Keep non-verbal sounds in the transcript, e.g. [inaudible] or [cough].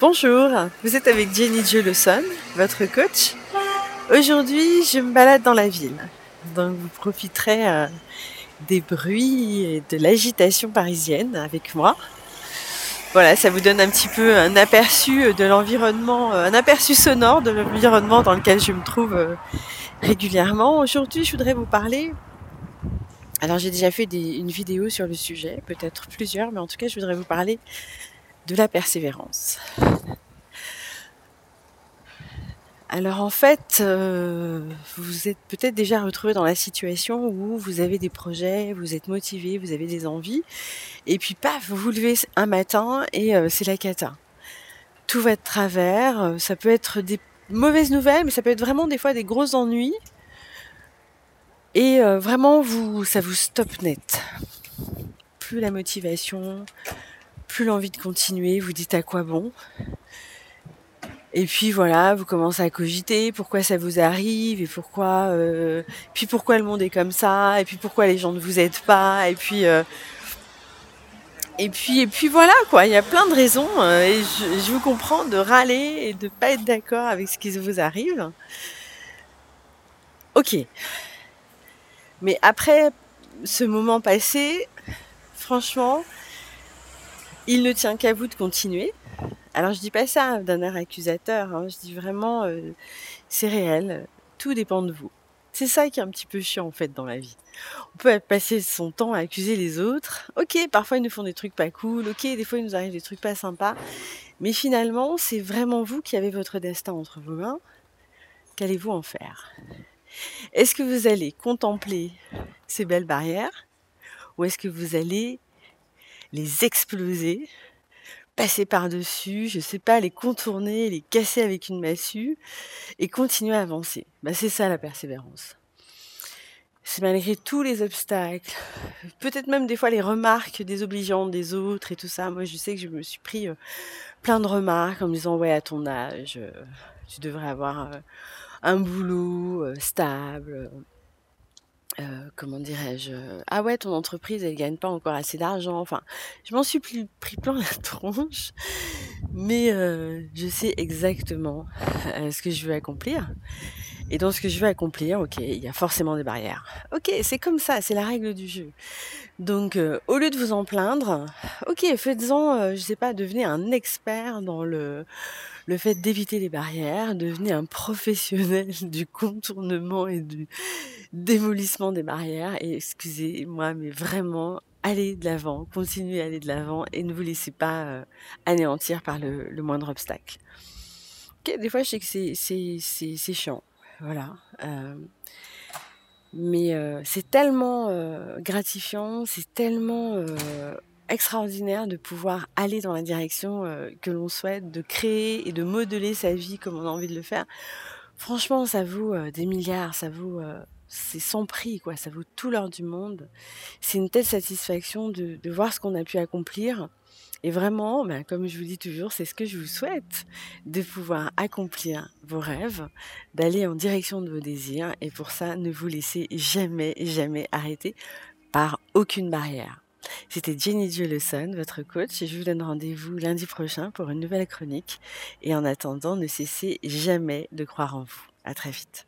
Bonjour, vous êtes avec Jenny Jolson, votre coach. Aujourd'hui, je me balade dans la ville. Donc, vous profiterez euh, des bruits et de l'agitation parisienne avec moi. Voilà, ça vous donne un petit peu un aperçu de l'environnement, euh, un aperçu sonore de l'environnement dans lequel je me trouve euh, régulièrement. Aujourd'hui, je voudrais vous parler. Alors, j'ai déjà fait une vidéo sur le sujet, peut-être plusieurs, mais en tout cas, je voudrais vous parler de la persévérance. Alors en fait, euh, vous êtes peut-être déjà retrouvé dans la situation où vous avez des projets, vous êtes motivé, vous avez des envies, et puis paf, vous vous levez un matin et euh, c'est la cata. Tout va de travers, euh, ça peut être des mauvaises nouvelles, mais ça peut être vraiment des fois des gros ennuis. Et vraiment, vous, ça vous stoppe net. Plus la motivation, plus l'envie de continuer, vous dites à quoi bon? Et puis voilà, vous commencez à cogiter pourquoi ça vous arrive et pourquoi, euh, puis pourquoi le monde est comme ça et puis pourquoi les gens ne vous aident pas et puis euh, et puis et puis voilà quoi. Il y a plein de raisons euh, et je, vous comprends de râler et de pas être d'accord avec ce qui vous arrive. Ok. Mais après ce moment passé, franchement, il ne tient qu'à vous de continuer. Alors je dis pas ça d'un air accusateur, hein. je dis vraiment euh, c'est réel, tout dépend de vous. C'est ça qui est un petit peu chiant en fait dans la vie. On peut passer son temps à accuser les autres. Ok, parfois ils nous font des trucs pas cool, ok, des fois il nous arrive des trucs pas sympas, mais finalement c'est vraiment vous qui avez votre destin entre vos mains. Qu'allez-vous en faire? Est-ce que vous allez contempler ces belles barrières? Ou est-ce que vous allez les exploser, passer par-dessus, je sais pas, les contourner, les casser avec une massue et continuer à avancer. Bah, c'est ça la persévérance. C'est malgré tous les obstacles, peut-être même des fois les remarques désobligeantes des autres et tout ça. Moi, je sais que je me suis pris euh, plein de remarques en me disant ouais à ton âge, euh, tu devrais avoir euh, un boulot stable, euh, comment dirais-je Ah ouais, ton entreprise, elle gagne pas encore assez d'argent. Enfin, je m'en suis pris plein la [laughs] tronche, mais euh, je sais exactement euh, ce que je veux accomplir. Et dans ce que je veux accomplir, ok, il y a forcément des barrières. Ok, c'est comme ça, c'est la règle du jeu. Donc, au lieu de vous en plaindre, ok, faites-en, je sais pas, devenez un expert dans le le fait d'éviter les barrières, devenez un professionnel [laughs] du contournement et du démolissement des barrières. Et excusez-moi, mais vraiment, allez de l'avant, continuez à aller de l'avant et ne vous laissez pas euh, anéantir par le, moindre obstacle. des fois, je sais que c'est chiant, voilà. Euh, mais euh, c'est tellement gratifiant, c'est tellement extraordinaire de pouvoir aller dans la direction que l'on souhaite, de créer et de modeler sa vie comme on a envie de le faire. Franchement, ça vaut des milliards, ça vaut, c'est sans prix, quoi. Ça vaut tout l'or du monde. C'est une telle satisfaction de, voir ce qu'on a pu accomplir. Et vraiment, ben, comme je vous dis toujours, c'est ce que je vous souhaite, de pouvoir accomplir vos rêves, d'aller en direction de vos désirs. Et pour ça, ne vous laissez jamais, jamais arrêter par aucune barrière. C'était Jenny Leson, votre coach, et je vous donne rendez-vous lundi prochain pour une nouvelle chronique. Et en attendant, ne cessez jamais de croire en vous. À très vite.